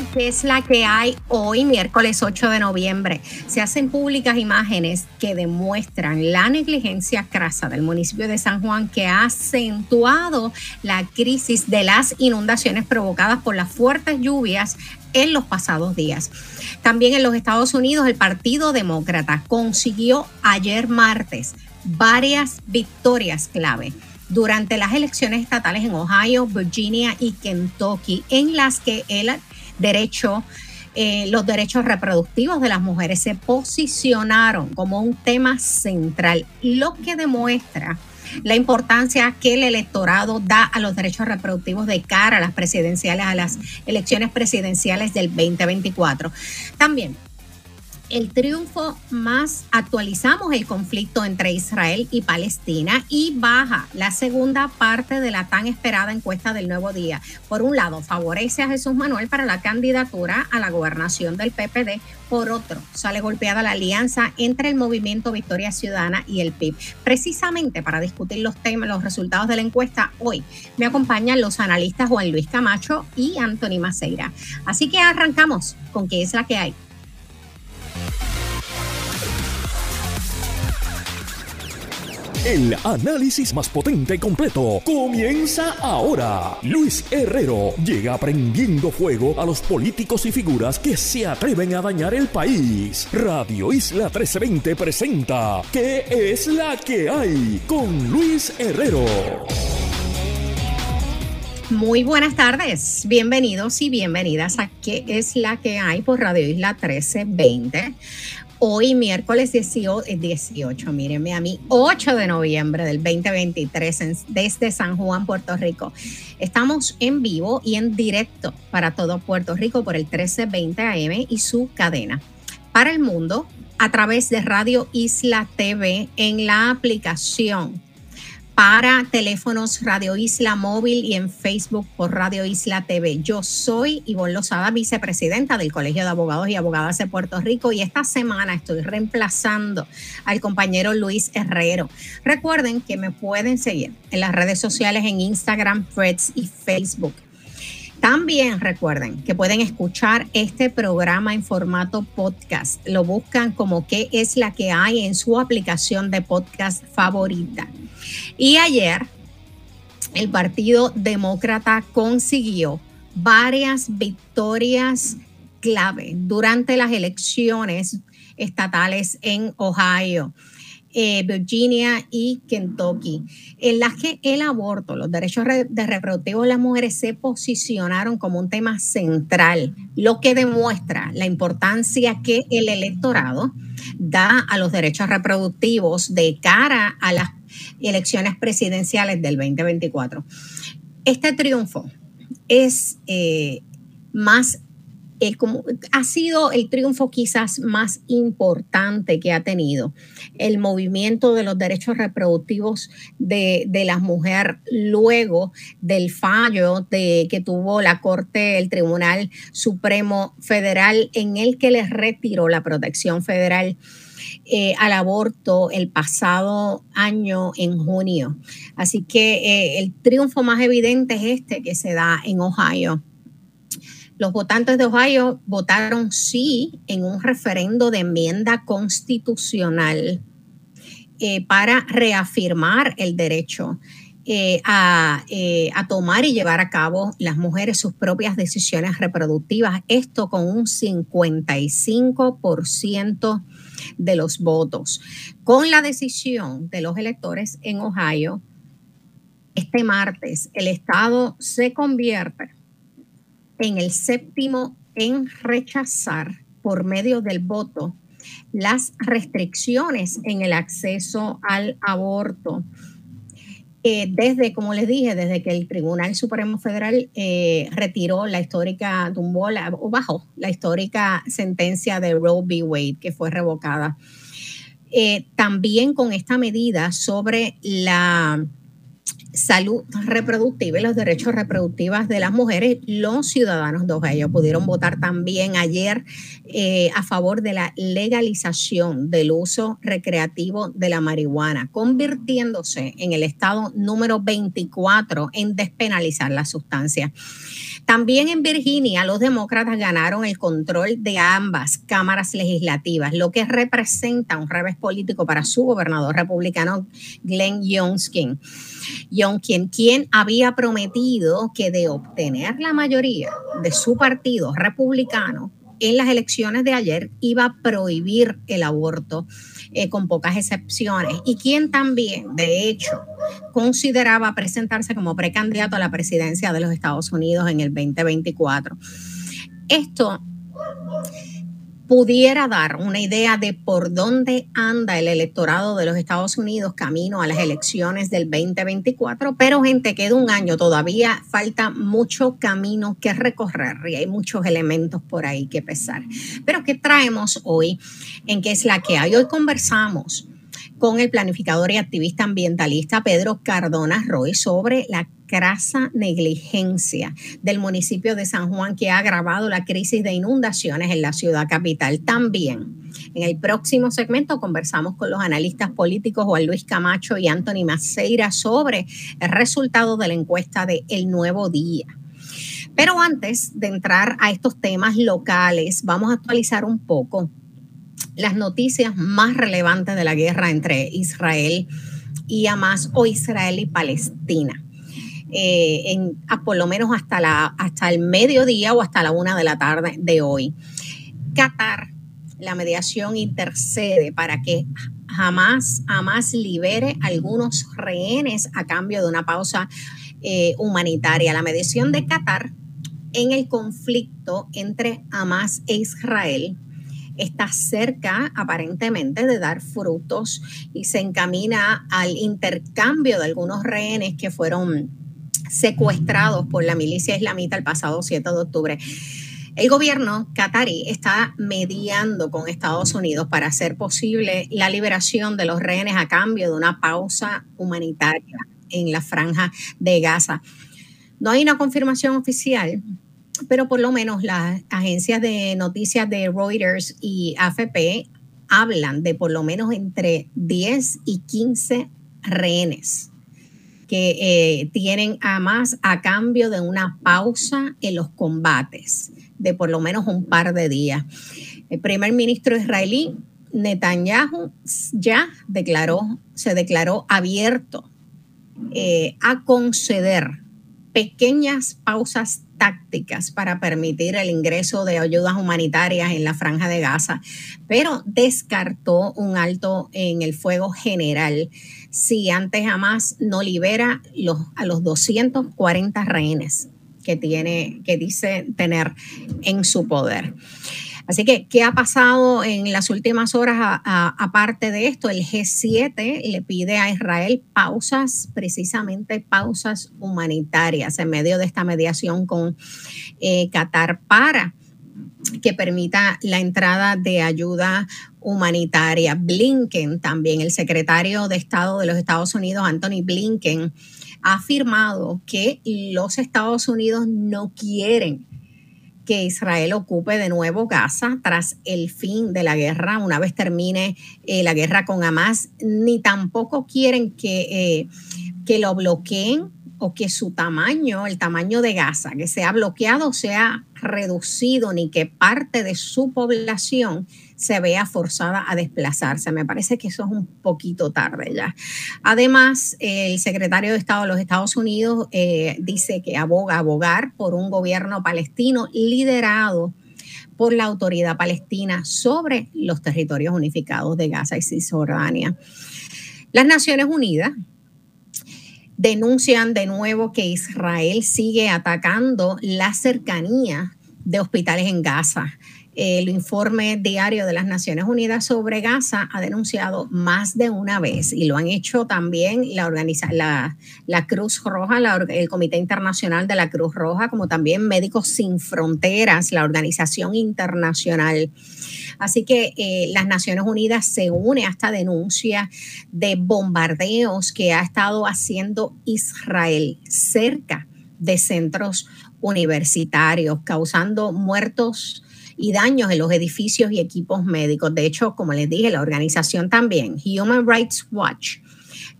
que es la que hay hoy, miércoles 8 de noviembre. Se hacen públicas imágenes que demuestran la negligencia crasa del municipio de San Juan que ha acentuado la crisis de las inundaciones provocadas por las fuertes lluvias en los pasados días. También en los Estados Unidos, el Partido Demócrata consiguió ayer martes varias victorias clave durante las elecciones estatales en Ohio, Virginia y Kentucky, en las que el derecho, eh, los derechos reproductivos de las mujeres se posicionaron como un tema central, lo que demuestra la importancia que el electorado da a los derechos reproductivos de cara a las presidenciales, a las elecciones presidenciales del 2024. También el triunfo más actualizamos el conflicto entre Israel y Palestina y baja la segunda parte de la tan esperada encuesta del nuevo día. Por un lado, favorece a Jesús Manuel para la candidatura a la gobernación del PPD. Por otro, sale golpeada la alianza entre el movimiento Victoria Ciudadana y el PIB. Precisamente para discutir los temas, los resultados de la encuesta, hoy me acompañan los analistas Juan Luis Camacho y Anthony Maceira. Así que arrancamos con qué es la que hay. El análisis más potente y completo comienza ahora. Luis Herrero llega prendiendo fuego a los políticos y figuras que se atreven a dañar el país. Radio Isla 1320 presenta ¿Qué es la que hay? con Luis Herrero. Muy buenas tardes, bienvenidos y bienvenidas a ¿Qué es la que hay? por Radio Isla 1320 hoy miércoles 18, 18, eh, mírenme a mí, 8 de noviembre del 2023 desde San Juan, Puerto Rico. Estamos en vivo y en directo para todo Puerto Rico por el 1320 AM y su cadena. Para el mundo, a través de Radio Isla TV en la aplicación para teléfonos Radio Isla Móvil y en Facebook por Radio Isla TV. Yo soy Ivonne Lozada, vicepresidenta del Colegio de Abogados y Abogadas de Puerto Rico y esta semana estoy reemplazando al compañero Luis Herrero. Recuerden que me pueden seguir en las redes sociales en Instagram, Threads y Facebook. También recuerden que pueden escuchar este programa en formato podcast. Lo buscan como qué es la que hay en su aplicación de podcast favorita. Y ayer el Partido Demócrata consiguió varias victorias clave durante las elecciones estatales en Ohio. Eh, Virginia y Kentucky, en las que el aborto, los derechos de reproductivos de las mujeres se posicionaron como un tema central, lo que demuestra la importancia que el electorado da a los derechos reproductivos de cara a las elecciones presidenciales del 2024. Este triunfo es eh, más como, ha sido el triunfo quizás más importante que ha tenido el movimiento de los derechos reproductivos de, de la mujer luego del fallo de, que tuvo la Corte, el Tribunal Supremo Federal, en el que les retiró la protección federal eh, al aborto el pasado año en junio. Así que eh, el triunfo más evidente es este que se da en Ohio. Los votantes de Ohio votaron sí en un referendo de enmienda constitucional eh, para reafirmar el derecho a, a, tomar y llevar a cabo las mujeres sus propias decisiones reproductivas. Esto con un 55% de los votos. Con la decisión de los electores en Ohio, este martes el Estado se convierte en el séptimo en rechazar por medio del voto las restricciones en el acceso al aborto eh, desde, como les dije, desde que el Tribunal Supremo Federal eh, retiró la histórica, tumbó o bajó la histórica sentencia de Roe v. Wade, que fue revocada. Eh, también con esta medida sobre la salud reproductiva y los derechos reproductivos de las mujeres, los ciudadanos de Ohio pudieron votar también ayer eh, a favor de la legalización del uso recreativo de la marihuana, convirtiéndose en el estado número 24 en despenalizar la sustancia. También en Virginia, los demócratas ganaron el control de ambas cámaras legislativas, lo que representa un revés político para su gobernador republicano, Glenn Youngkin. Youngkin, quien había prometido que de obtener la mayoría de su partido republicano en las elecciones de ayer, iba a prohibir el aborto eh, con pocas excepciones, y quien también, de hecho, consideraba presentarse como precandidato a la presidencia de los Estados Unidos en el 2024. Esto pudiera dar una idea de por dónde anda el electorado de los Estados Unidos camino a las elecciones del 2024, pero gente, queda un año, todavía falta mucho camino que recorrer y hay muchos elementos por ahí que pesar. Pero ¿qué traemos hoy en qué es la que hay? Hoy conversamos con el planificador y activista ambientalista Pedro Cardona Roy sobre la crasa negligencia del municipio de San Juan que ha agravado la crisis de inundaciones en la ciudad capital. También en el próximo segmento conversamos con los analistas políticos Juan Luis Camacho y Anthony Maceira sobre el resultado de la encuesta de El Nuevo Día. Pero antes de entrar a estos temas locales, vamos a actualizar un poco las noticias más relevantes de la guerra entre Israel y Hamas o Israel y Palestina. Eh, en, por lo menos hasta, la, hasta el mediodía o hasta la una de la tarde de hoy. Qatar, la mediación intercede para que jamás, libere algunos rehenes a cambio de una pausa eh, humanitaria. La mediación de Qatar en el conflicto entre Hamas e Israel está cerca aparentemente de dar frutos y se encamina al intercambio de algunos rehenes que fueron secuestrados por la milicia islamita el pasado 7 de octubre. El gobierno qatarí está mediando con Estados Unidos para hacer posible la liberación de los rehenes a cambio de una pausa humanitaria en la franja de Gaza. No hay una confirmación oficial, pero por lo menos las agencias de noticias de Reuters y AFP hablan de por lo menos entre 10 y 15 rehenes que eh, tienen a más a cambio de una pausa en los combates de por lo menos un par de días. El primer ministro israelí Netanyahu ya declaró, se declaró abierto eh, a conceder pequeñas pausas tácticas para permitir el ingreso de ayudas humanitarias en la franja de Gaza, pero descartó un alto en el fuego general si antes jamás no libera los, a los 240 rehenes que tiene, que dice tener en su poder. Así que, ¿qué ha pasado en las últimas horas aparte de esto? El G7 le pide a Israel pausas, precisamente pausas humanitarias en medio de esta mediación con eh, Qatar para que permita la entrada de ayuda humanitaria. Blinken, también el secretario de Estado de los Estados Unidos, Anthony Blinken, ha afirmado que los Estados Unidos no quieren que Israel ocupe de nuevo Gaza tras el fin de la guerra, una vez termine eh, la guerra con Hamas, ni tampoco quieren que, eh, que lo bloqueen o que su tamaño, el tamaño de Gaza, que sea bloqueado, sea reducido, ni que parte de su población se vea forzada a desplazarse. Me parece que eso es un poquito tarde ya. Además, el secretario de Estado de los Estados Unidos eh, dice que aboga abogar por un gobierno palestino liderado por la autoridad palestina sobre los territorios unificados de Gaza y Cisjordania. Las Naciones Unidas denuncian de nuevo que Israel sigue atacando la cercanía de hospitales en Gaza. el informe diario de las Naciones Unidas sobre Gaza ha denunciado más de una vez y lo han hecho también la, Cruz Roja, el Comité Internacional de la Cruz Roja, como también Médicos Sin Fronteras, la organización internacional. Así que eh, las Naciones Unidas se une a esta denuncia de bombardeos que ha estado haciendo Israel cerca de centros universitarios, causando muertos y daños en los edificios y equipos médicos. De hecho, como les dije, la organización también, Human Rights Watch,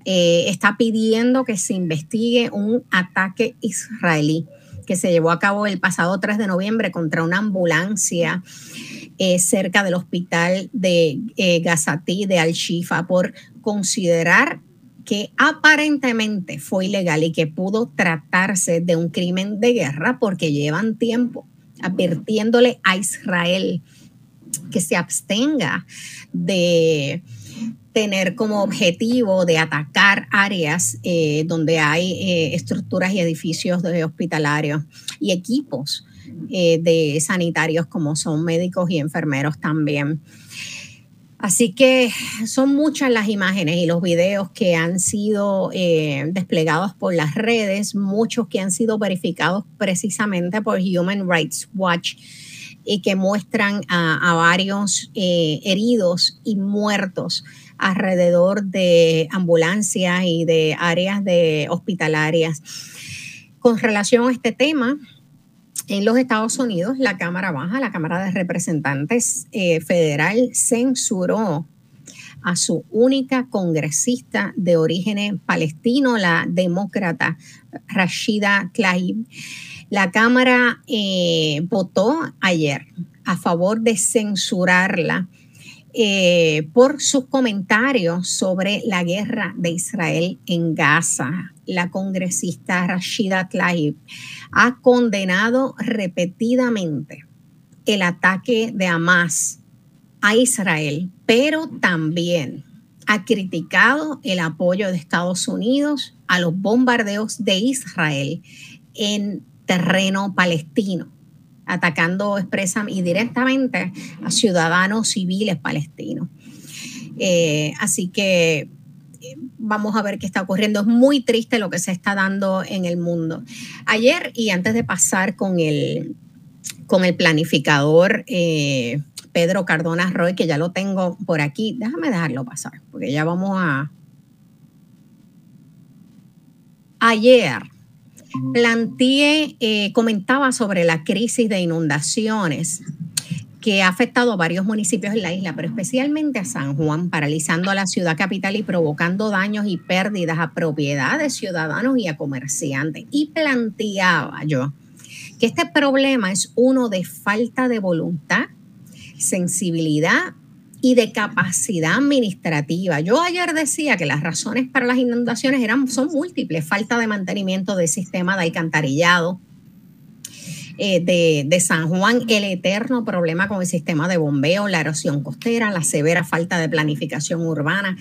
eh, está pidiendo que se investigue un ataque israelí que se llevó a cabo el pasado 3 de noviembre contra una ambulancia eh, cerca del hospital de eh, Gazati de Al-Shifa por considerar que aparentemente fue ilegal y que pudo tratarse de un crimen de guerra porque llevan tiempo advirtiéndole a Israel que se abstenga de tener como objetivo de atacar áreas eh, donde hay eh, estructuras y edificios de hospitalarios y equipos eh, de sanitarios como son médicos y enfermeros también. Así que son muchas las imágenes y los videos que han sido desplegados por las redes, muchos que han sido verificados precisamente por Human Rights Watch y que muestran a, varios heridos y muertos alrededor de ambulancias y de áreas de hospitalarias. Con relación a este tema, en los Estados Unidos, la Cámara Baja, la Cámara de Representantes eh, Federal, censuró a su única congresista de origen palestino, la demócrata Rashida Tlaib. La Cámara eh, votó ayer a favor de censurarla eh, por sus comentarios sobre la guerra de Israel en Gaza. La congresista Rashida Tlaib ha condenado repetidamente el ataque de Hamas a Israel, pero también ha criticado el apoyo de Estados Unidos a los bombardeos de Israel en terreno palestino atacando expresa y directamente a ciudadanos civiles palestinos. Eh, así que vamos a ver qué está ocurriendo. Es muy triste lo que se está dando en el mundo. Ayer, y antes de pasar con el, con el planificador eh, Pedro Cardona Roy, que ya lo tengo por aquí, déjame dejarlo pasar, porque ya vamos a... Ayer planteé, eh, comentaba sobre la crisis de inundaciones que ha afectado a varios municipios en la isla, pero especialmente a San Juan, paralizando a la ciudad capital y provocando daños y pérdidas a propiedades, ciudadanos y a comerciantes. Y planteaba yo que este problema es uno de falta de voluntad, sensibilidad y de capacidad administrativa. Yo ayer decía que las razones para las inundaciones eran, son múltiples, falta de mantenimiento del sistema de alcantarillado, eh, de, de, San Juan, el eterno problema con el sistema de bombeo, la erosión costera, la severa falta de planificación urbana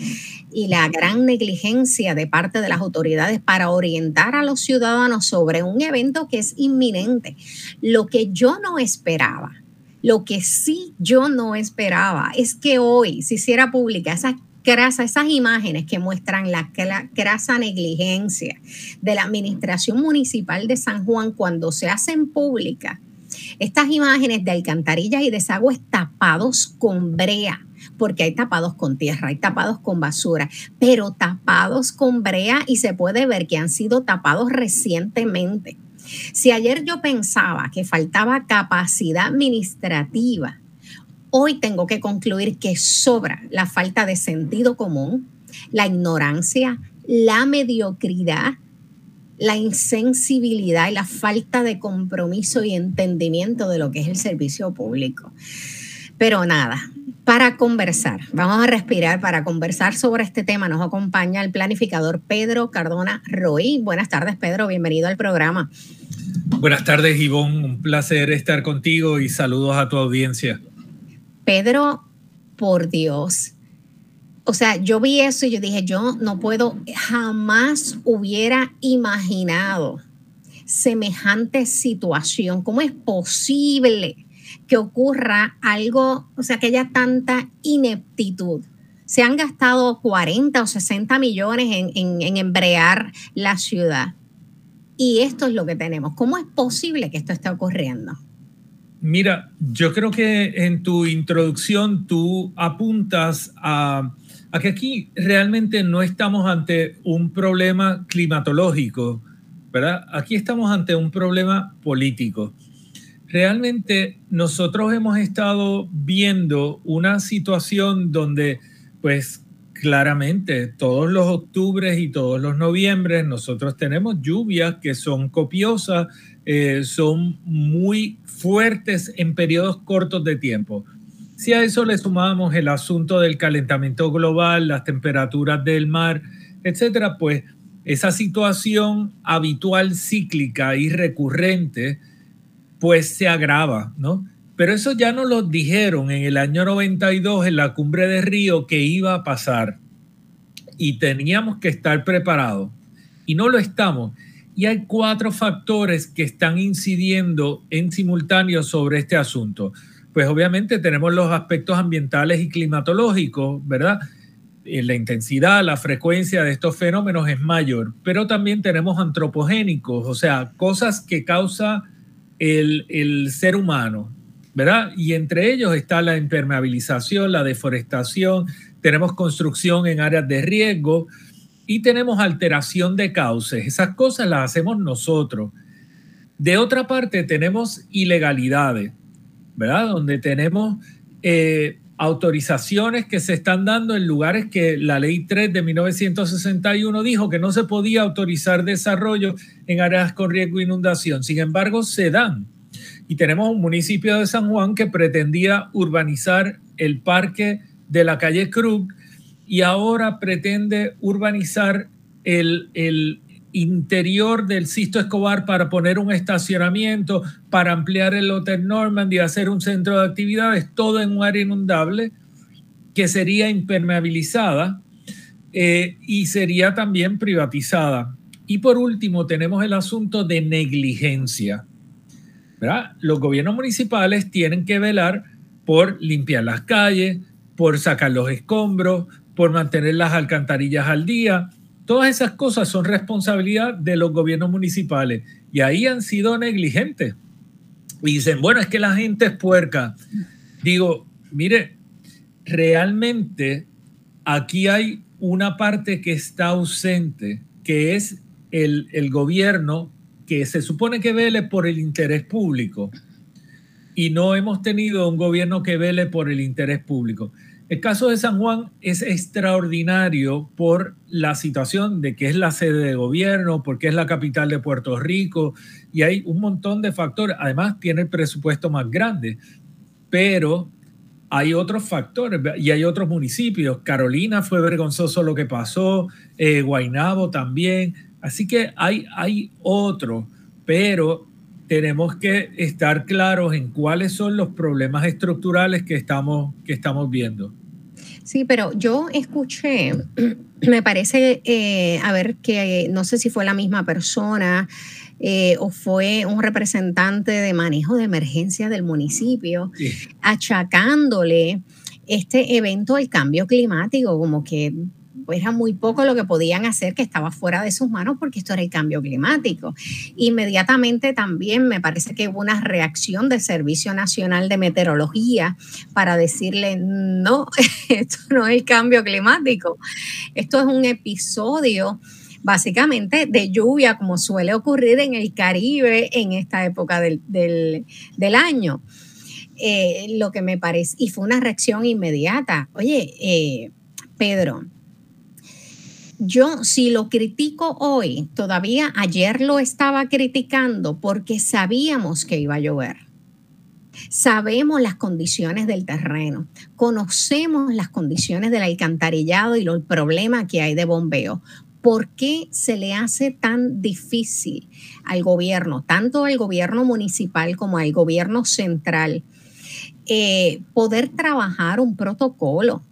y la gran negligencia de parte de las autoridades para orientar a los ciudadanos sobre un evento que es inminente. Lo que yo no esperaba lo que sí yo no esperaba es que hoy se hiciera pública esa crasa, esas imágenes que muestran la, crasa negligencia de la administración municipal de San Juan cuando se hacen públicas. Estas imágenes de alcantarillas y desagües tapados con brea, porque hay tapados con tierra, hay tapados con basura, pero tapados con brea y se puede ver que han sido tapados recientemente. Si ayer yo pensaba que faltaba capacidad administrativa, hoy tengo que concluir que sobra la falta de sentido común, la ignorancia, la mediocridad, la insensibilidad y la falta de compromiso y entendimiento de lo que es el servicio público. Pero nada, para conversar, vamos a respirar para conversar sobre este tema. Nos acompaña el planificador Pedro Cardona Roy. Buenas tardes, Pedro, bienvenido al programa. Buenas tardes, Ivonne. Un placer estar contigo y saludos a tu audiencia. Pedro, por Dios. O sea, yo vi eso y yo dije, yo no puedo, jamás hubiera imaginado semejante situación. ¿Cómo es posible que ocurra algo, o sea, que haya tanta ineptitud. Se han gastado 40 o 60 millones en, en, embrear la ciudad. Y esto es lo que tenemos. ¿Cómo es posible que esto esté ocurriendo? Mira, yo creo que en tu introducción tú apuntas a, que aquí realmente no estamos ante un problema climatológico, ¿verdad? Aquí estamos ante un problema político. Realmente nosotros hemos estado viendo una situación donde, pues claramente, todos los octubres y todos los noviembres nosotros tenemos lluvias que son copiosas, eh, son muy fuertes en periodos cortos de tiempo. Si a eso le sumamos el asunto del calentamiento global, las temperaturas del mar, etcétera, pues esa situación habitual, cíclica y recurrente, pues se agrava, ¿no? Pero eso ya nos lo dijeron en el año 92 en la cumbre de Río que iba a pasar y teníamos que estar preparados y no lo estamos. Y hay cuatro factores que están incidiendo en simultáneo sobre este asunto. Pues obviamente tenemos los aspectos ambientales y climatológicos, ¿verdad? Eh, la intensidad, la frecuencia de estos fenómenos es mayor, pero también tenemos antropogénicos, o sea, cosas que causa el, el ser humano, ¿verdad? Y entre ellos está la impermeabilización, la deforestación, tenemos construcción en áreas de riesgo, y tenemos alteración de cauces. Esas cosas las hacemos nosotros. De otra parte, tenemos ilegalidades, ¿verdad? Donde tenemos eh, autorizaciones que se están dando en lugares que la ley 3 de 1961 dijo que no se podía autorizar desarrollo en áreas con riesgo de inundación. Sin embargo, se dan. Y tenemos un municipio de San Juan que pretendía urbanizar el parque de la calle Krug y ahora pretende urbanizar el, interior del Sisto Escobar para poner un estacionamiento, para ampliar el Hotel Normandy, hacer un centro de actividades, todo en un área inundable que sería impermeabilizada eh, y sería también privatizada. Y por último, tenemos el asunto de negligencia. Los gobiernos municipales tienen que velar por limpiar las calles, por sacar los escombros, por mantener las alcantarillas al día. Todas esas cosas son responsabilidad de los gobiernos municipales y ahí han sido negligentes. Y dicen, bueno, es que la gente es puerca. Digo, mire, realmente aquí hay una parte que está ausente, que es el, el gobierno que se supone que vele por el interés público. Y no hemos tenido un gobierno que vele por el interés público. El caso de San Juan es extraordinario por la situación de que es la sede de gobierno, porque es la capital de Puerto Rico y hay un montón de factores. Además, tiene el presupuesto más grande, pero hay otros factores y hay otros municipios. Carolina fue vergonzoso lo que pasó, eh, Guainabo también. Así que hay, hay otro, pero tenemos que estar claros en cuáles son los problemas estructurales que estamos, que estamos viendo. Sí, pero yo escuché, me parece, eh, a ver, que no sé si fue la misma persona eh, o fue un representante de manejo de emergencia del municipio, achacándole este evento al cambio climático, como que era muy poco lo que podían hacer que estaba fuera de sus manos porque esto era el cambio climático. Inmediatamente también me parece que hubo una reacción del Servicio Nacional de Meteorología para decirle, no, esto no es el cambio climático, esto es un episodio básicamente de lluvia, como suele ocurrir en el Caribe en esta época del, año. Eh, lo que me parece, y fue una reacción inmediata. Oye, eh, Pedro, yo si lo critico hoy, todavía ayer lo estaba criticando porque sabíamos que iba a llover. Sabemos las condiciones del terreno, conocemos las condiciones del alcantarillado y el problema que hay de bombeo. ¿Por qué se le hace tan difícil al gobierno, tanto al gobierno municipal como al gobierno central, eh, poder trabajar un protocolo?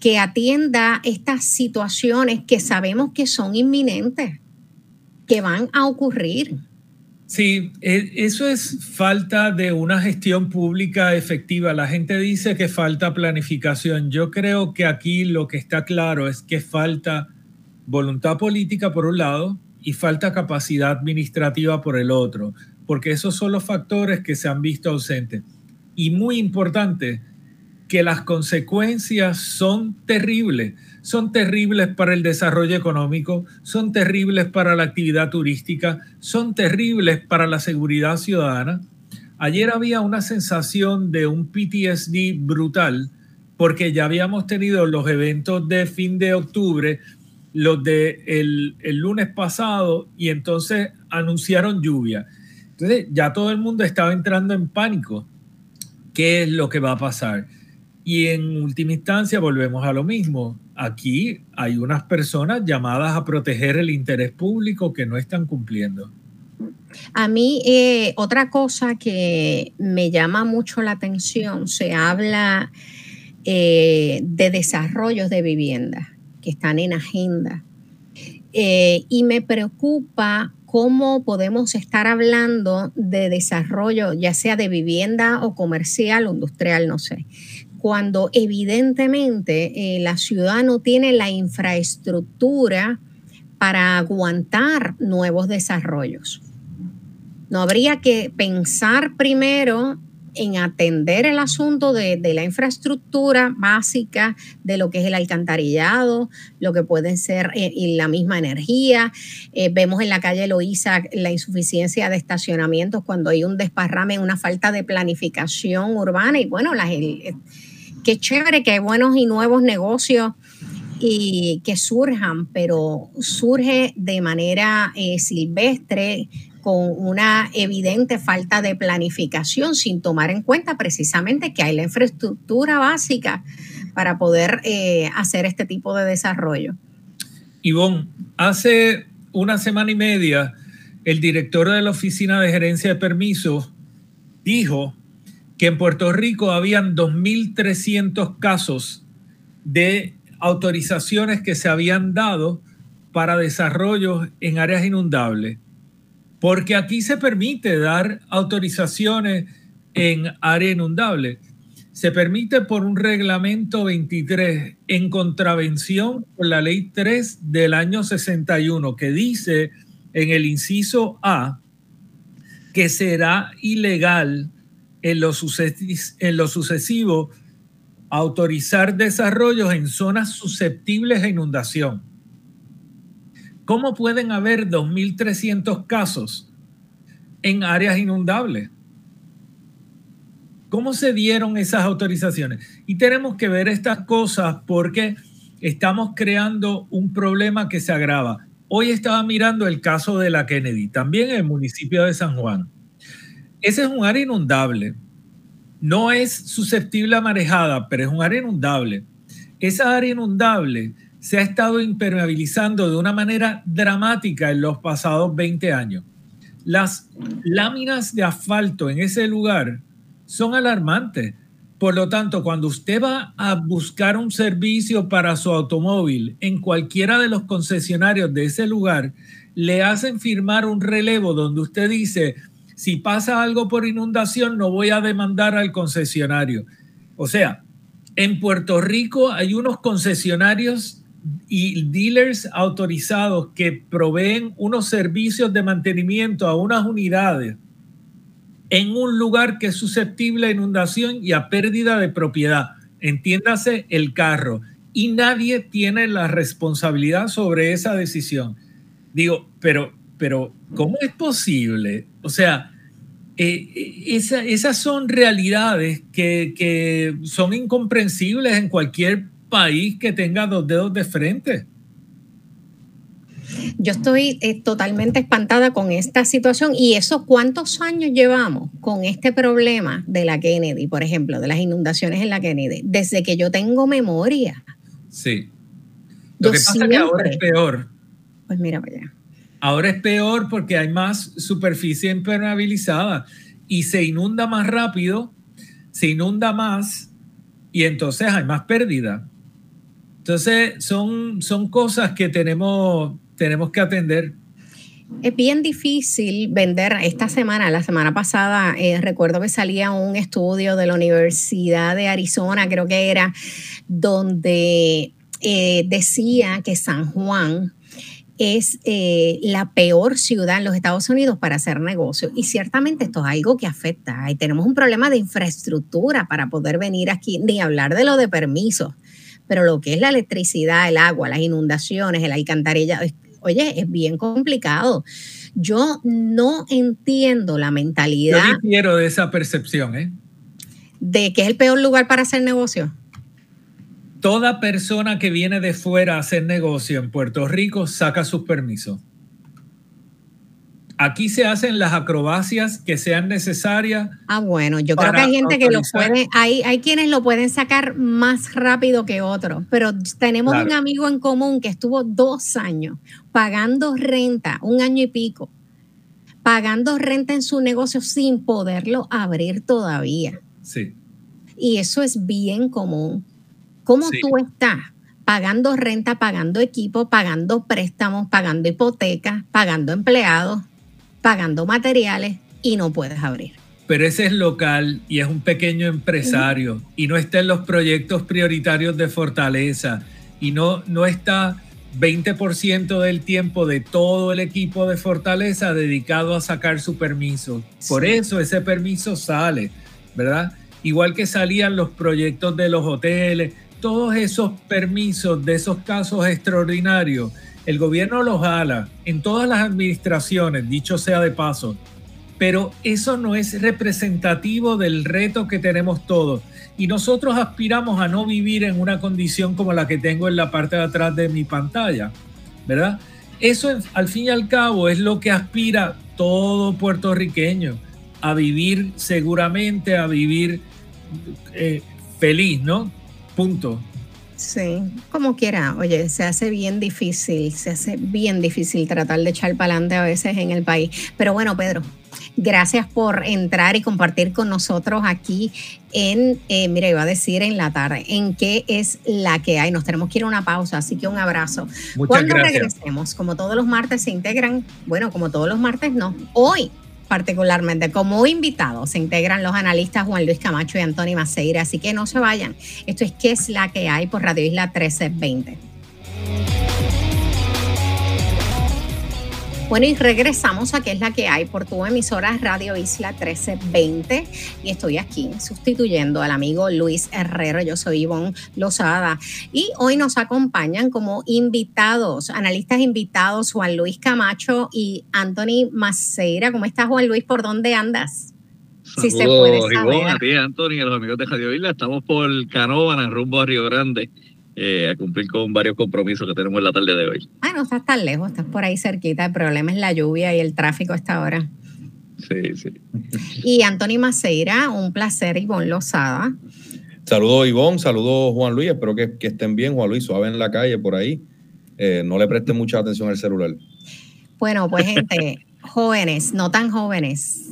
Que atienda estas situaciones que sabemos que son inminentes, que van a ocurrir. Sí, e, eso es falta de una gestión pública efectiva. La gente dice que falta planificación. Yo creo que aquí lo que está claro es que falta voluntad política por un lado y falta capacidad administrativa por el otro, porque esos son los factores que se han visto ausentes. Y muy importante, que las consecuencias son terribles. Son terribles para el desarrollo económico, son terribles para la actividad turística, son terribles para la seguridad ciudadana. Ayer había una sensación de un PTSD brutal porque ya habíamos tenido los eventos de fin de octubre, los de el, el lunes pasado y entonces anunciaron lluvia. Entonces ya todo el mundo estaba entrando en pánico. ¿Qué es lo que va a pasar? Y en última instancia volvemos a lo mismo. Aquí hay unas personas llamadas a proteger el interés público que no están cumpliendo. A mí, eh, otra cosa que me llama mucho la atención, se habla eh, de desarrollos de vivienda que están en agenda. Eh, y me preocupa cómo podemos estar hablando de desarrollo, ya sea de vivienda o comercial o industrial, no sé, cuando evidentemente eh, la ciudad no tiene la infraestructura para aguantar nuevos desarrollos. No habría que pensar primero en atender el asunto de, la infraestructura básica, de lo que es el alcantarillado, lo que puede ser eh, la misma energía. Eh, vemos en la calle Loíza la insuficiencia de estacionamientos cuando hay un desparrame, una falta de planificación urbana y bueno, las, qué chévere que hay buenos y nuevos negocios y que surjan, pero surge de manera eh, silvestre con una evidente falta de planificación sin tomar en cuenta precisamente que hay la infraestructura básica para poder eh, hacer este tipo de desarrollo. Ivonne, hace una semana y media el director de la Oficina de Gerencia de Permisos dijo que en Puerto Rico habían 2.300 casos de autorizaciones que se habían dado para desarrollos en áreas inundables. Porque aquí se permite dar autorizaciones en área inundable. Se permite por un reglamento 23 en contravención con la ley 3 del año 61 que dice en el inciso A que será ilegal en lo, sucesivo autorizar desarrollos en zonas susceptibles a inundación. ¿Cómo pueden haber 2.300 casos en áreas inundables? ¿Cómo se dieron esas autorizaciones? Y tenemos que ver estas cosas porque estamos creando un problema que se agrava. Hoy estaba mirando el caso de la Kennedy, también en el municipio de San Juan. Ese es un área inundable. No es susceptible a marejada, pero es un área inundable. Esa área inundable se ha estado impermeabilizando de una manera dramática en los pasados 20 años. Las láminas de asfalto en ese lugar son alarmantes. Por lo tanto, cuando usted va a buscar un servicio para su automóvil en cualquiera de los concesionarios de ese lugar, le hacen firmar un relevo donde usted dice, si pasa algo por inundación, no voy a demandar al concesionario. O sea, en Puerto Rico hay unos concesionarios y dealers autorizados que proveen unos servicios de mantenimiento a unas unidades en un lugar que es susceptible a inundación y a pérdida de propiedad. Entiéndase el carro. Y nadie tiene la responsabilidad sobre esa decisión. Digo, pero, pero, ¿cómo es posible? O sea, eh, esas son realidades que, son incomprensibles en cualquier país que tenga dos dedos de frente. Yo estoy eh, totalmente espantada con esta situación y eso cuántos años llevamos con este problema de la Kennedy, por ejemplo, de las inundaciones en la Kennedy, desde que yo tengo memoria. Sí. Lo que pasa es que ahora es peor. Pues mira, vaya. Ahora es peor porque hay más superficie impermeabilizada y se inunda más rápido, se inunda más y entonces hay más pérdida. Entonces son, son cosas que tenemos, tenemos que atender. Es bien difícil vender esta semana, la semana pasada, eh, recuerdo que salía un estudio de la Universidad de Arizona, creo que era, donde eh, decía que San Juan es eh, la peor ciudad en los Estados Unidos para hacer negocio. Y ciertamente esto es algo que afecta. Y tenemos un problema de infraestructura para poder venir aquí, ni hablar de lo de permisos, pero lo que es la electricidad, el agua, las inundaciones, el alcantarillado, oye, es bien complicado. Yo no entiendo la mentalidad. Yo quiero de esa percepción, ¿eh? De que es el peor lugar para hacer negocio toda persona que viene de fuera a hacer negocio en Puerto Rico saca sus permisos. Aquí se hacen las acrobacias que sean necesarias. Ah, bueno, yo creo que hay gente que lo puede, hay, hay quienes lo pueden sacar más rápido que otros, pero tenemos un amigo en común que estuvo dos años pagando renta, un año y pico, pagando renta en su negocio sin poderlo abrir todavía. Sí. Y eso es bien común. ¿Cómo tú estás pagando renta, pagando equipo, pagando préstamos, pagando hipotecas, pagando empleados, pagando materiales y no puedes abrir? Pero ese es local y es un pequeño empresario y no está en los proyectos prioritarios de Fortaleza y no, no está 20% del tiempo de todo el equipo de Fortaleza dedicado a sacar su permiso. Por eso ese permiso sale, ¿verdad? Igual que salían los proyectos de los hoteles, todos esos permisos de esos casos extraordinarios, el gobierno los jala en todas las administraciones, dicho sea de paso, pero eso no es representativo del reto que tenemos todos. Y nosotros aspiramos a no vivir en una condición como la que tengo en la parte de atrás de mi pantalla, ¿verdad? Eso al fin y al cabo es lo que aspira todo puertorriqueño, a vivir seguramente, a vivir eh, feliz, ¿no? Punto. Sí, como quiera, oye, se hace bien difícil, se hace bien difícil tratar de echar para adelante a veces en el país. Pero bueno, Pedro, gracias por entrar y compartir con nosotros aquí en, eh, mira, iba a decir en la tarde, en qué es la que hay. Nos tenemos que ir a una pausa, así que un abrazo. Cuando regresemos, como todos los martes se integran, bueno, como todos los martes no, hoy particularmente. Como invitados se integran los analistas Juan Luis Camacho y Antonio Maceira, así que no se vayan. Esto es ¿Qué es la que hay por Radio Isla 1320? Bueno, y regresamos a qué es la que hay por tu emisora Radio Isla 1320 y estoy aquí sustituyendo al amigo Luis Herrero. Yo soy Ivonne Lozada y hoy nos acompañan como invitados, analistas invitados Juan Luis Camacho y Anthony Maceira. ¿Cómo estás, Juan Luis? ¿Por dónde andas? si se puede saber. a ti, Anthony, y a los amigos de Radio Isla. Estamos por Canóvana, rumbo a Río Grande eh, a cumplir con varios compromisos que tenemos en la tarde de hoy. Ah, no estás tan lejos, estás por ahí cerquita. El problema es la lluvia y el tráfico a esta hora. Sí, sí. Y Anthony Maceira, un placer, Ivonne Lozada. Saludos, Ivonne, saludos, Juan Luis. Espero que, estén bien, Juan Luis, suave en la calle por ahí. Eh, no le presten mucha atención al celular. Bueno, pues gente, jóvenes, no tan jóvenes.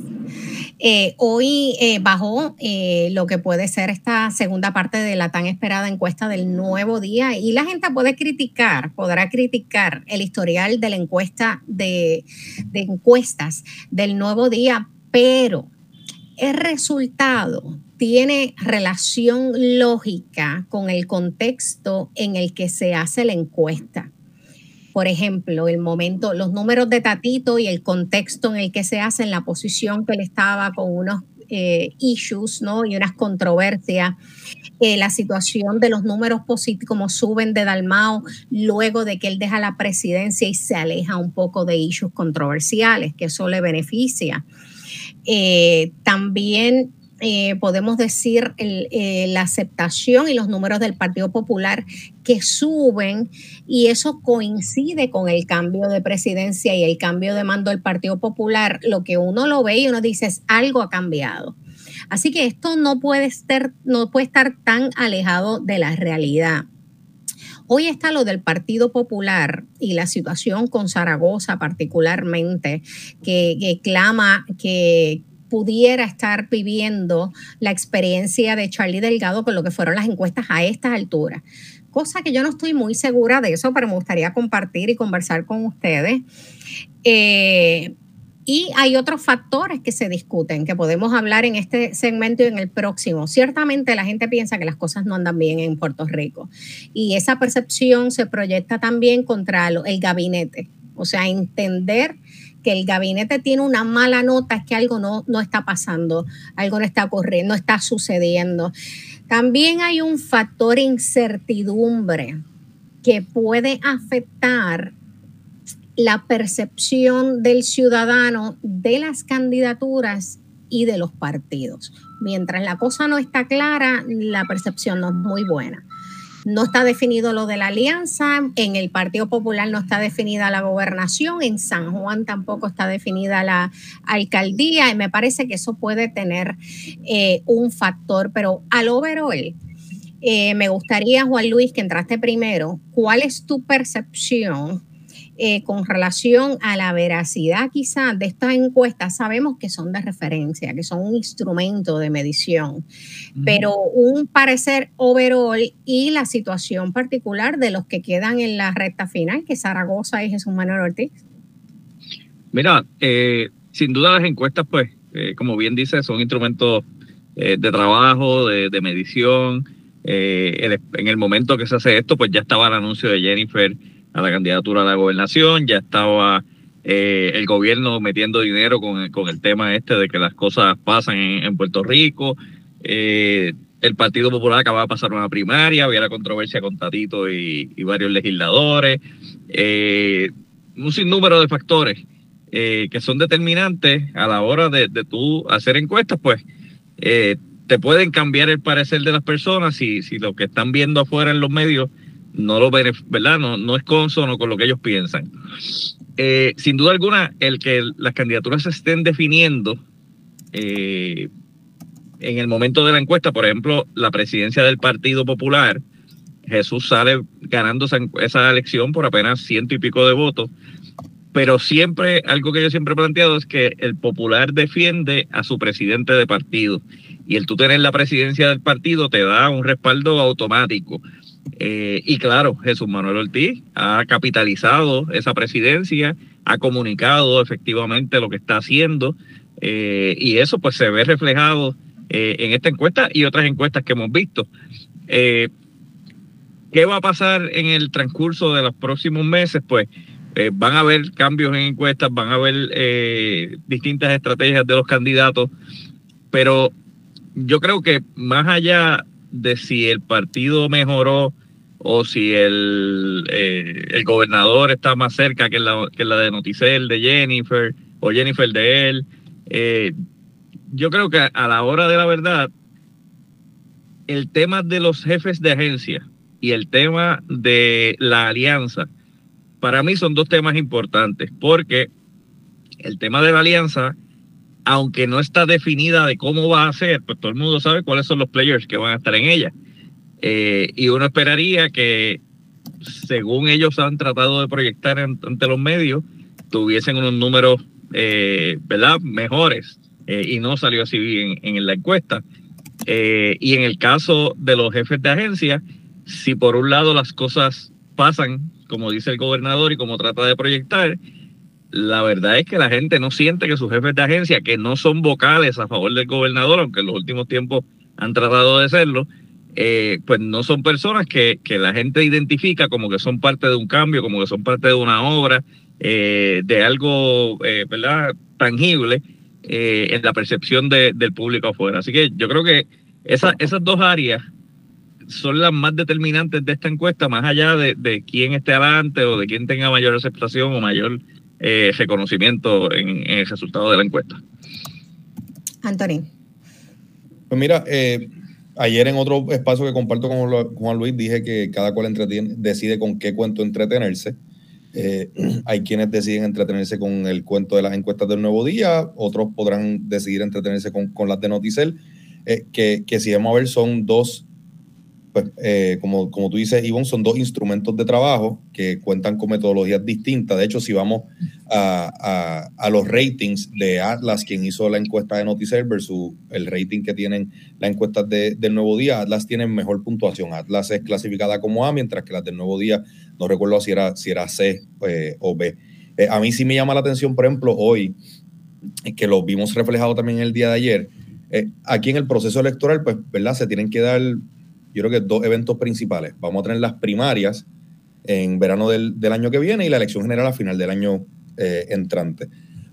Eh, hoy eh, bajó eh, lo que puede ser esta segunda parte de la tan esperada encuesta del nuevo día y la gente puede criticar, podrá criticar el historial de la encuesta de, de encuestas del nuevo día, pero el resultado tiene relación lógica con el contexto en el que se hace la encuesta por ejemplo, el momento, los números de Tatito y el contexto en el que se hace, en la posición que él estaba con unos eh, issues ¿no? y unas controversias, eh, la situación de los números positivos, como suben de Dalmao luego de que él deja la presidencia y se aleja un poco de issues controversiales, que eso le beneficia. Eh, también eh, podemos decir, eh, la aceptación y los números del Partido Popular que suben y eso coincide con el cambio de presidencia y el cambio de mando del Partido Popular, lo que uno lo ve y uno dice es algo ha cambiado. Así que esto no puede estar, no puede estar tan alejado de la realidad. Hoy está lo del Partido Popular y la situación con Zaragoza particularmente, que, que clama que, pudiera estar viviendo la experiencia de Charlie Delgado con lo que fueron las encuestas a estas alturas. Cosa que yo no estoy muy segura de eso, pero me gustaría compartir y conversar con ustedes. Eh, y hay otros factores que se discuten, que podemos hablar en este segmento y en el próximo. Ciertamente la gente piensa que las cosas no andan bien en Puerto Rico y esa percepción se proyecta también contra el gabinete. O sea, entender que el gabinete tiene una mala nota es que algo no, no está pasando, algo no está ocurriendo, no está sucediendo. También hay un factor incertidumbre que puede afectar la percepción del ciudadano de las candidaturas y de los partidos. Mientras la cosa no está clara, la percepción no es muy buena. No está definido lo de la alianza, en el Partido Popular no está definida la gobernación, en San Juan tampoco está definida la alcaldía y me parece que eso puede tener eh, un factor, pero al overall, eh, me gustaría, Juan Luis, que entraste primero, ¿cuál es tu percepción eh, con relación a la veracidad quizás de estas encuestas, sabemos que son de referencia, que son un instrumento de medición, pero un parecer overall y la situación particular de los que quedan en la recta final, que Zaragoza y Jesús Manuel Ortiz. Mira, eh, sin duda las encuestas, pues, eh, como bien dice, son instrumentos de trabajo, de, medición. en el momento que se hace esto, pues ya estaba el anuncio de Jennifer a la candidatura a la gobernación, ya estaba eh, el gobierno metiendo dinero con, el tema este de que las cosas pasan en, Puerto Rico. Eh, el Partido Popular acaba de pasar una primaria, había la controversia con Tatito y, varios legisladores. Eh, un sinnúmero de factores que son determinantes a la hora de, de tú hacer encuestas, pues te pueden cambiar el parecer de las personas si lo que están viendo afuera en los medios no lo ¿verdad? No, no es consono con lo que ellos piensan. Eh, sin duda alguna, el que las candidaturas se estén definiendo eh, en el momento de la encuesta, por ejemplo, la presidencia del Partido Popular, Jesús sale ganando esa, elección por apenas ciento y pico de votos, pero siempre, algo que yo siempre he planteado es que el Popular defiende a su presidente de partido y el tú tener la presidencia del partido te da un respaldo automático. Eh, y claro, Jesús Manuel Ortiz ha capitalizado esa presidencia, ha comunicado efectivamente lo que está haciendo eh, y eso pues se ve reflejado eh, en esta encuesta y otras encuestas que hemos visto. ¿Qué va a pasar en el transcurso de los próximos meses? Pues van a haber cambios en encuestas, van a haber distintas estrategias de los candidatos, pero yo creo que más allá de si el partido mejoró o si el, eh, el gobernador está más cerca que la, que la de Noticel de Jennifer o Jennifer de él. Eh, yo creo que a la hora de la verdad, el tema de los jefes de agencia y el tema de la alianza, para mí son dos temas importantes, porque el tema de la alianza, aunque no está definida de cómo va a ser, pues todo el mundo sabe cuáles son los players que van a estar en ella. Eh, y uno esperaría que, según ellos han tratado de proyectar ante los medios, tuviesen unos números eh, ¿verdad? mejores. Eh, y no salió así bien en la encuesta. y en el caso de los jefes de agencia, si por un lado las cosas pasan, como dice el gobernador y como trata de proyectar, la verdad es que la gente no siente que sus jefes de agencia, que no son vocales a favor del gobernador, aunque en los últimos tiempos han tratado de serlo, eh, pues no son personas que, la gente identifica como que son parte de un cambio, como que son parte de una obra, eh, de algo, eh, ¿verdad?, tangible en la percepción del público afuera. Así que yo creo que esas dos áreas son las más determinantes de esta encuesta, más allá de, quién esté adelante o de quién tenga mayor aceptación o mayor reconocimiento en, en, el resultado de la encuesta. Anthony. Pues mira, eh, Ayer en otro espacio que comparto con Juan Luis dije que cada cual decide con qué cuento entretenerse. Eh, hay quienes deciden entretenerse con el cuento de las encuestas del Nuevo Día, otros podrán decidir entretenerse con, las de Noticel, eh, que, que, si vamos a ver son dos pues, eh, como, como tú dices, Ivonne, son dos instrumentos de trabajo que cuentan con metodologías distintas. De hecho, si vamos a, los ratings de Atlas, quien hizo la encuesta de Noticel versus el rating que tienen las encuestas de, del Nuevo Día, Atlas tiene mejor puntuación. Atlas es clasificada como A, mientras que las del Nuevo Día, no recuerdo si era, si era C eh, o B. Eh, a mí sí me llama la atención, por ejemplo, hoy, que lo vimos reflejado también el día de ayer, eh, aquí en el proceso electoral, pues, ¿verdad? Se tienen que dar, yo creo que dos eventos principales. Vamos a tener las primarias en verano del, año que viene y la elección general a final del año eh, entrante.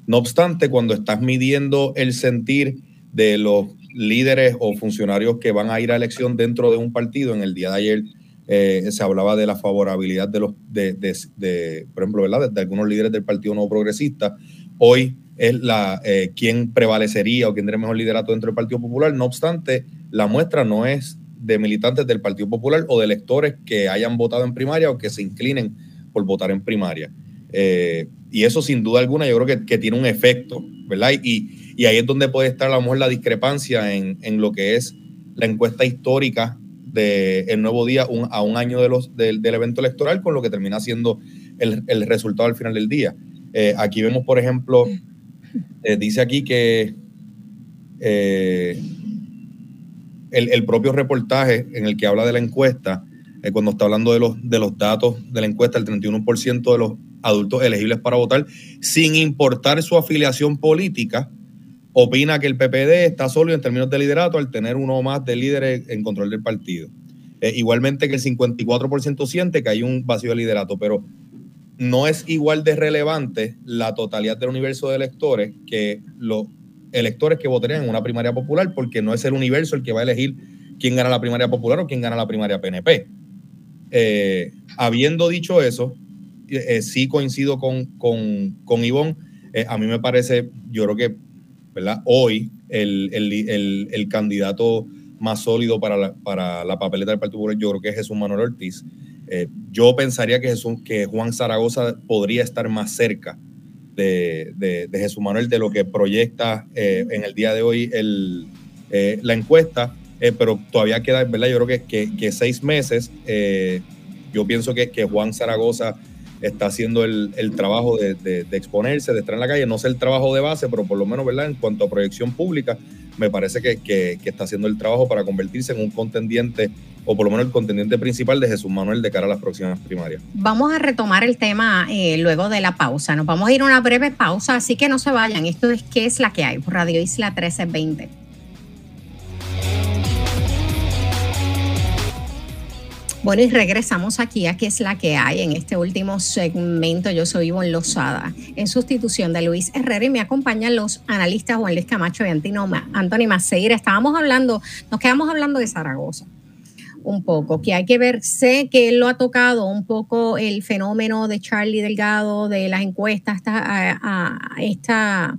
No obstante, cuando estás midiendo el sentir de los líderes o funcionarios que van a ir a elección dentro de un partido, en el día de ayer eh, se hablaba de la favorabilidad de los, de, por ejemplo, ¿verdad? De, algunos líderes del Partido Nuevo Progresista. Hoy es la eh, quién prevalecería o quién tendría mejor liderato dentro del Partido Popular. No obstante, la muestra no es de militantes del Partido Popular o de electores que hayan votado en primaria o que se inclinen por votar en primaria. Eh, y eso sin duda alguna yo creo que, tiene un efecto, ¿verdad? Y, ahí es donde puede estar a lo mejor la discrepancia en, en lo que es la encuesta histórica del nuevo día a un año de del evento electoral con lo que termina siendo el, el resultado al final del día. Eh, aquí vemos, por ejemplo, eh, dice aquí que el, propio reportaje en el que habla de la encuesta, cuando está hablando de los, de los datos de la encuesta, el 31% de los adultos elegibles para votar, sin importar su afiliación política, opina que el PPD está sólido en términos de liderato al tener uno más de líderes en control del partido. Eh, igualmente que el 54% siente que hay un vacío de liderato, pero no es igual de relevante la totalidad del universo de electores que los electores que votarían en una primaria popular, porque no es el universo el que va a elegir quién gana la primaria popular o quién gana la primaria PNP. Eh, habiendo dicho eso, eh, sí coincido con, con, con Ivonne. a mí me parece, yo creo que ¿verdad? Hoy el, candidato más sólido para la, para la papeleta del Partido Popular yo creo que es Jesús Manuel Ortiz. Eh, yo pensaría que, Jesús, que Juan Zaragoza podría estar más cerca de, Jesús Manuel de lo que proyecta eh, en el día de hoy el, eh, la encuesta, pero todavía queda, ¿verdad? Yo creo que, que, seis meses. yo pienso que, que Juan Zaragoza está haciendo el, trabajo de, exponerse, de estar en la calle. No sé el trabajo de base, pero por lo menos, ¿verdad? En cuanto a proyección pública, me parece que, está haciendo el trabajo para convertirse en un contendiente, o por lo menos el contendiente principal de Jesús Manuel de cara a las próximas primarias. Vamos a retomar el tema eh, luego de la pausa. Nos vamos a ir a una breve pausa, así que no se vayan. Esto es ¿Qué es la que hay? Por Radio Isla 1320. Bueno, y regresamos aquí a qué es la que hay en este último segmento. Yo soy Ivonne Lozada, en sustitución de Luis Herrera y me acompañan los analistas Juan Luis Camacho y Anthony Maceira. Estábamos hablando, nos quedamos hablando de Zaragoza un poco, que hay que ver, sé que él lo ha tocado un poco el fenómeno de Charlie Delgado, de las encuestas, esta, esta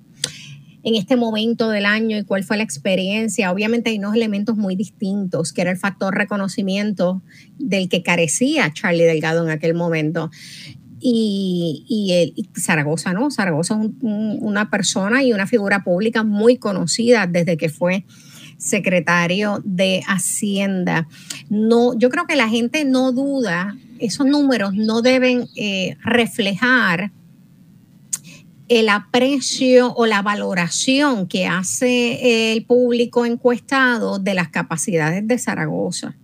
en este momento del año y cuál fue la experiencia. Obviamente hay unos elementos muy distintos, que era el factor reconocimiento del que carecía Charlie Delgado en aquel momento. Y, y, Zaragoza, ¿no? Zaragoza es una persona y una figura pública muy conocida desde que fue secretario de Hacienda. No, yo creo que la gente no duda, esos números no deben eh, reflejar el aprecio o la valoración que hace el público encuestado de las capacidades de Zaragoza.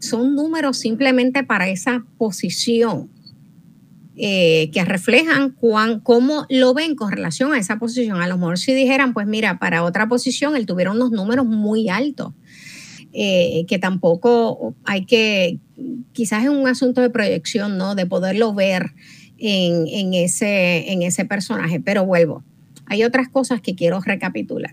son números simplemente para esa posición eh, que reflejan cuán, cómo lo ven con relación a esa posición. A lo mejor si dijeran, pues mira, para otra posición él tuviera unos números muy altos, eh, que tampoco hay que, quizás es un asunto de proyección, ¿no? De poderlo ver en, ese, en ese personaje. Pero vuelvo, hay otras cosas que quiero recapitular.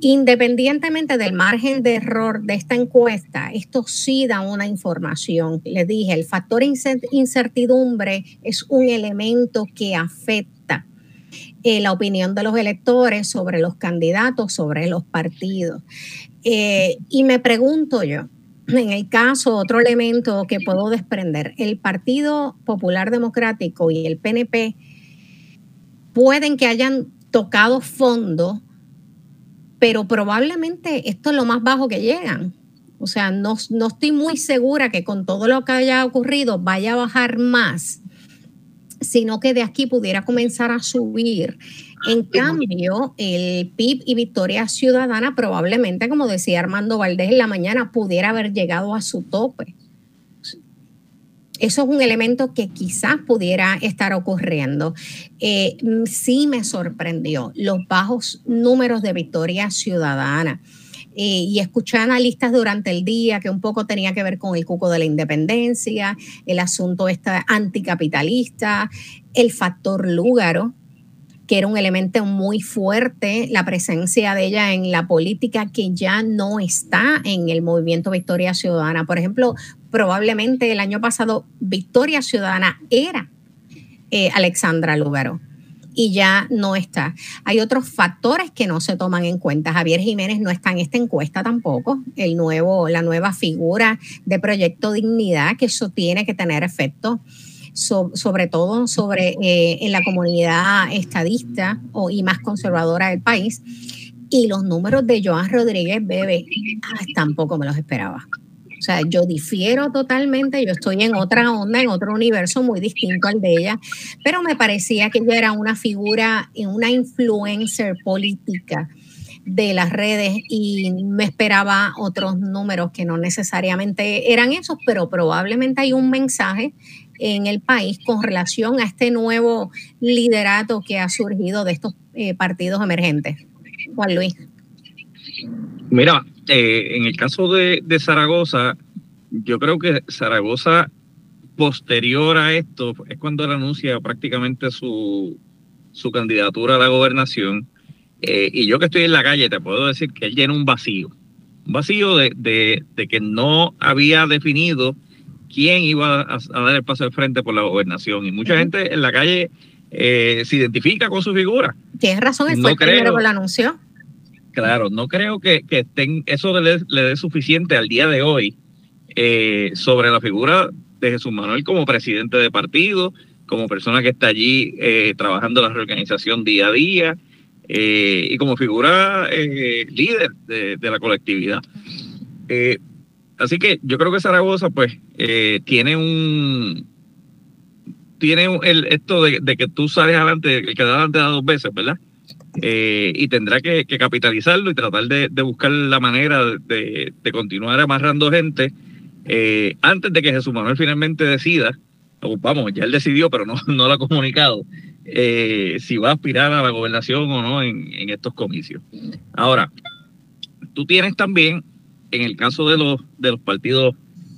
Independientemente del margen de error de esta encuesta, esto sí da una información. Les dije, el factor incertidumbre es un elemento que afecta eh, la opinión de los electores sobre los candidatos, sobre los partidos. Eh, y me pregunto yo, en el caso, otro elemento que puedo desprender, el Partido Popular Democrático y el PNP pueden que hayan tocado fondo, pero probablemente esto es lo más bajo que llegan. O sea, no, no estoy muy segura que con todo lo que haya ocurrido vaya a bajar más, sino que de aquí pudiera comenzar a subir en cambio, el PIB y Victoria Ciudadana probablemente, como decía Armando Valdés en la mañana, pudiera haber llegado a su tope. eso es un elemento que quizás pudiera estar ocurriendo. Eh, sí me sorprendió los bajos números de victoria ciudadana. Eh, y escuché analistas durante el día que un poco tenía que ver con el cuco de la independencia, el asunto está anticapitalista, el factor lúgaro, que era un elemento muy fuerte, la presencia de ella en la política que ya no está en el movimiento Victoria Ciudadana. Por ejemplo, probablemente el año pasado Victoria Ciudadana era eh, Alexandra Lúgaro y ya no está. Hay otros factores que no se toman en cuenta. Javier Jiménez no está en esta encuesta tampoco, el nuevo, la nueva figura de Proyecto Dignidad, que eso tiene que tener efecto. sobre todo sobre eh, en la comunidad estadista o, y más conservadora del país. Y los números de Joan Rodríguez Bebe ah, tampoco me los esperaba. O sea, yo difiero totalmente, yo estoy en otra onda, en otro universo muy distinto al de ella, pero me parecía que ella era una figura, una influencer política de las redes y me esperaba otros números que no necesariamente eran esos, pero probablemente hay un mensaje en el país con relación a este nuevo liderato que ha surgido de estos eh, partidos emergentes. Juan Luis. Mira, eh, en el caso de, Zaragoza, yo creo que Zaragoza, posterior a esto, es cuando él anuncia prácticamente su, su candidatura a la gobernación. Eh, y yo que estoy en la calle, te puedo decir que él llena un vacío. Un vacío de, de, que no había definido quién iba a, dar el paso de frente por la gobernación. Y mucha gente en la calle eh, se identifica con su figura. Tienes razón, él fue el primero que lo anunció. Claro, no creo que, estén, eso le, dé suficiente al día de hoy eh, sobre la figura de Jesús Manuel como presidente de partido, como persona que está allí eh, trabajando la reorganización día a día eh, y como figura líder de, la colectividad. así que yo creo que Zaragoza pues tiene un tiene el, esto de, de, que tú sales adelante, el que da adelante da dos veces, ¿verdad? Eh, y tendrá que, capitalizarlo y tratar de, buscar la manera de, continuar amarrando gente eh, antes de que Jesús Manuel finalmente decida, vamos, ya él decidió, pero no, no lo ha comunicado, eh, si va a aspirar a la gobernación o no en, estos comicios. Ahora, tú tienes también, en el caso de los, de los partidos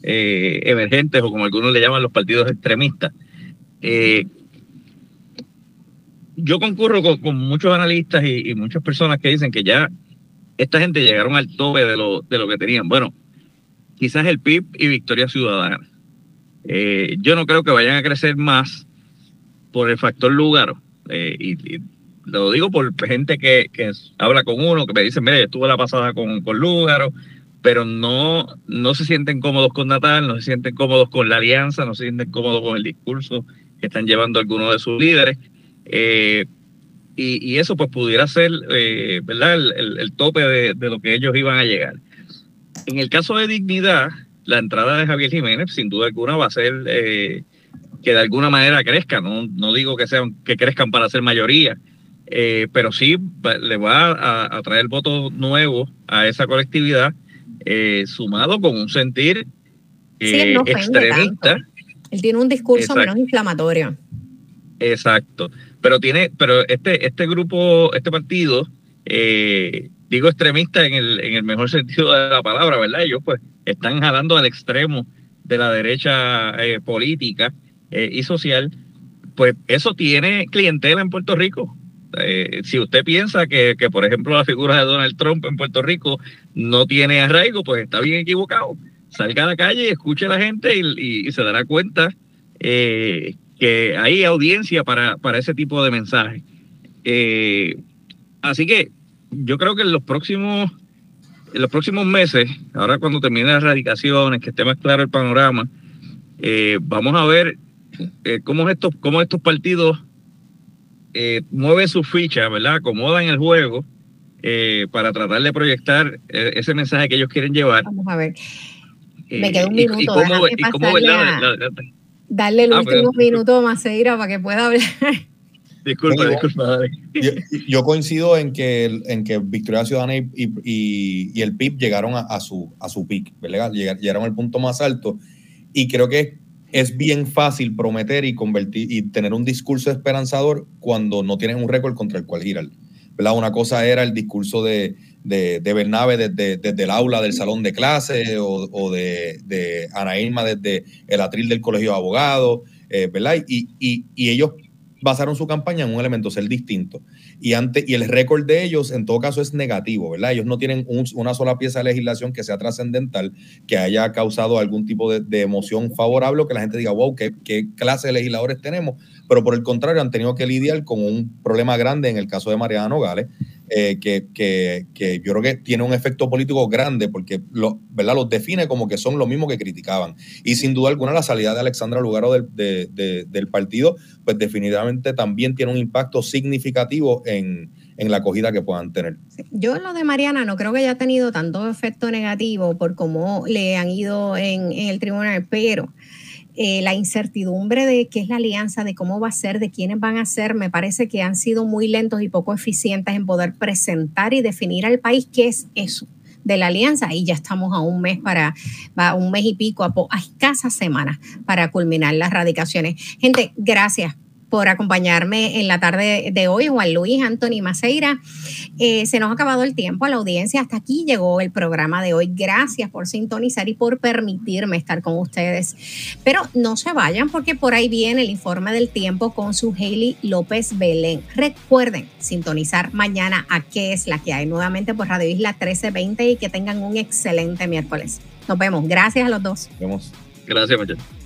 emergentes o como algunos le llaman los partidos extremistas, yo concurro con, muchos analistas y, muchas personas que dicen que ya esta gente llegaron al tope de lo, de lo que tenían. Bueno, quizás el PIB y Victoria Ciudadana. Eh, yo no creo que vayan a crecer más por el factor lugar. Eh, y, lo digo por gente que, habla con uno, que me dice, mire, estuve la pasada con, con Lugaro, pero no, no se sienten cómodos con Natal, no se sienten cómodos con la alianza, no se sienten cómodos con el discurso que están llevando algunos de sus líderes. Eh, y, eso pues pudiera ser, eh, ¿verdad? El, tope de, lo que ellos iban a llegar. En el caso de dignidad, la entrada de Javier Jiménez, sin duda alguna, va a ser eh, que de alguna manera crezcan. No, no digo que sean que crezcan para ser mayoría, pero sí le va a, traer votos nuevos a esa colectividad, sumado con un sentir extremista. Él tiene un discurso menos inflamatorio. Exacto. Pero tiene, pero este, este grupo, este partido, eh, digo extremista en el, en el mejor sentido de la palabra, ¿verdad? Ellos pues están jalando al extremo de la derecha eh, política eh, y social, pues eso tiene clientela en Puerto Rico. si usted piensa que, que, por ejemplo, la figura de Donald Trump en Puerto Rico no tiene arraigo, pues está bien equivocado. Salga a la calle escuche a la gente y, y se dará cuenta eh, que hay audiencia para, para ese tipo de mensajes. Eh, así que yo creo que en los próximos en los próximos meses, ahora cuando termine las radicaciones, que esté más claro el panorama, eh, vamos a ver eh, cómo, estos, cómo estos partidos mueven sus fichas, ¿verdad? Acomodan el juego para tratar de proyectar ese mensaje que ellos quieren llevar. Vamos a ver. Me queda un minuto. Y, cómo, y cómo darle el ah, último minuto a Maceira para que pueda hablar. Disculpa, disculpa. Yo, coincido en que, en que Victoria Ciudadana y, el PIB llegaron a, su, a su pic, ¿verdad? Llegaron al punto más alto. Y creo que es bien fácil prometer y convertir y tener un discurso esperanzador cuando no tienes un récord contra el cual girar. ¿verdad? Una cosa era el discurso de, de, Bernabe desde, desde, el aula del salón de clase o, de, de, Ana Irma desde el atril del colegio de abogados, eh, ¿verdad? Y, y, y, ellos basaron su campaña en un elemento, ser distinto. Y, ante, y el récord de ellos, en todo caso, es negativo, ¿verdad? Ellos no tienen una sola pieza de legislación que sea trascendental, que haya causado algún tipo de, emoción favorable o que la gente diga, wow, ¿qué, qué clase de legisladores tenemos. Pero por el contrario, han tenido que lidiar con un problema grande en el caso de Mariana Nogales, eh, que, que, que, yo creo que tiene un efecto político grande porque lo, ¿verdad? los define como que son lo mismo que criticaban. Y sin duda alguna la salida de Alexandra Lugaro del, del partido, pues definitivamente también tiene un impacto significativo en, en la acogida que puedan tener. Yo lo de Mariana no creo que haya tenido tanto efecto negativo por cómo le han ido en, en el tribunal, pero eh, la incertidumbre de qué es la alianza, de cómo va a ser, de quiénes van a ser, me parece que han sido muy lentos y poco eficientes en poder presentar y definir al país qué es eso de la alianza y ya estamos a un mes para, a un mes y pico, a, a escasas semanas para culminar las radicaciones. Gente, gracias por acompañarme en la tarde de hoy, Juan Luis Anthony Maceira. Eh, se nos ha acabado el tiempo a la audiencia. Hasta aquí llegó el programa de hoy. Gracias por sintonizar y por permitirme estar con ustedes. Pero no se vayan porque por ahí viene el informe del tiempo con su Hailey López Belén. Recuerden sintonizar mañana a qué es la que hay nuevamente por Radio Isla 1320 y que tengan un excelente miércoles. Nos vemos. Gracias a los dos. Nos vemos. Gracias, muchachos.